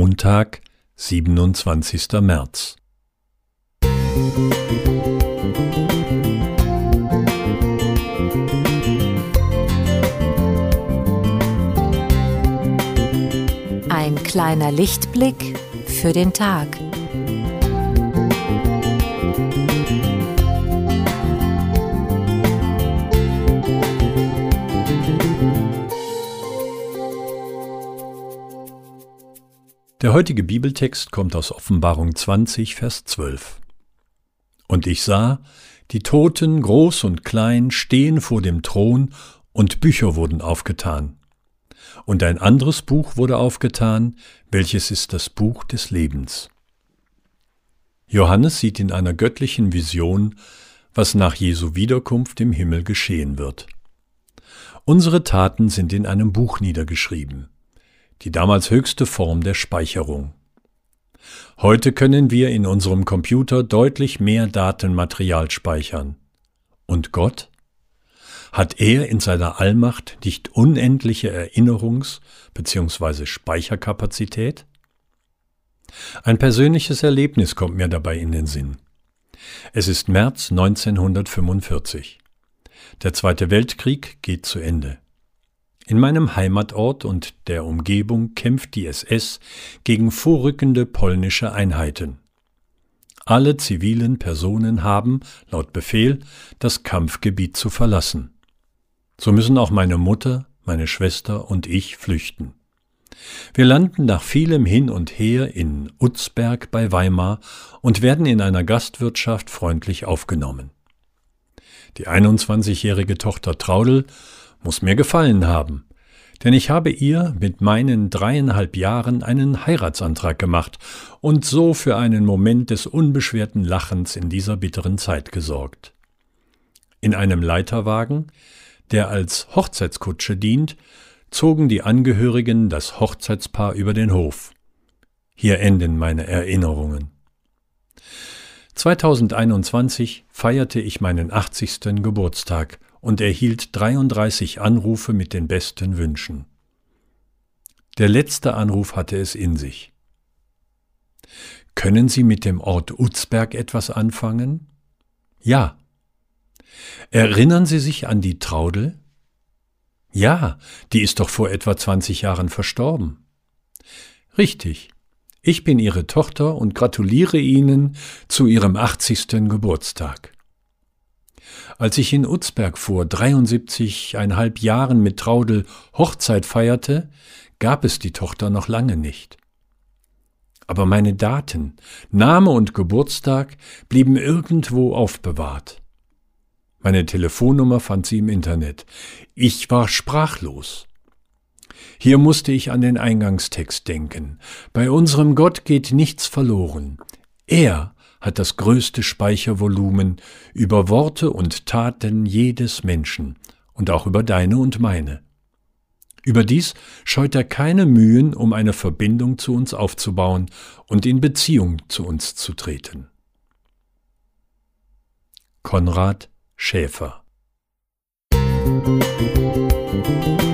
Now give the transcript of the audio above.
Montag, 27. März. Ein kleiner Lichtblick für den Tag. Der heutige Bibeltext kommt aus Offenbarung 20, Vers 12. Und ich sah, die Toten, groß und klein, stehen vor dem Thron, und Bücher wurden aufgetan. Und ein anderes Buch wurde aufgetan, welches ist das Buch des Lebens. Johannes sieht in einer göttlichen Vision, was nach Jesu Wiederkunft im Himmel geschehen wird. Unsere Taten sind in einem Buch niedergeschrieben die damals höchste Form der Speicherung. Heute können wir in unserem Computer deutlich mehr Datenmaterial speichern. Und Gott? Hat er in seiner Allmacht nicht unendliche Erinnerungs- bzw. Speicherkapazität? Ein persönliches Erlebnis kommt mir dabei in den Sinn. Es ist März 1945. Der Zweite Weltkrieg geht zu Ende. In meinem Heimatort und der Umgebung kämpft die SS gegen vorrückende polnische Einheiten. Alle zivilen Personen haben, laut Befehl, das Kampfgebiet zu verlassen. So müssen auch meine Mutter, meine Schwester und ich flüchten. Wir landen nach vielem Hin und Her in Utzberg bei Weimar und werden in einer Gastwirtschaft freundlich aufgenommen. Die 21-jährige Tochter Traudel muss mir gefallen haben, denn ich habe ihr mit meinen dreieinhalb Jahren einen Heiratsantrag gemacht und so für einen Moment des unbeschwerten Lachens in dieser bitteren Zeit gesorgt. In einem Leiterwagen, der als Hochzeitskutsche dient, zogen die Angehörigen das Hochzeitspaar über den Hof. Hier enden meine Erinnerungen. 2021 feierte ich meinen 80. Geburtstag und erhielt 33 Anrufe mit den besten Wünschen. Der letzte Anruf hatte es in sich. Können Sie mit dem Ort Utzberg etwas anfangen? Ja. Erinnern Sie sich an die Traudel? Ja, die ist doch vor etwa 20 Jahren verstorben. Richtig. Ich bin Ihre Tochter und gratuliere Ihnen zu Ihrem 80. Geburtstag. Als ich in Utzberg vor 73,5 Jahren mit Traudel Hochzeit feierte, gab es die Tochter noch lange nicht. Aber meine Daten, Name und Geburtstag blieben irgendwo aufbewahrt. Meine Telefonnummer fand sie im Internet. Ich war sprachlos. Hier musste ich an den Eingangstext denken. Bei unserem Gott geht nichts verloren. Er hat das größte Speichervolumen über Worte und Taten jedes Menschen und auch über deine und meine. Überdies scheut er keine Mühen, um eine Verbindung zu uns aufzubauen und in Beziehung zu uns zu treten. Konrad Schäfer Musik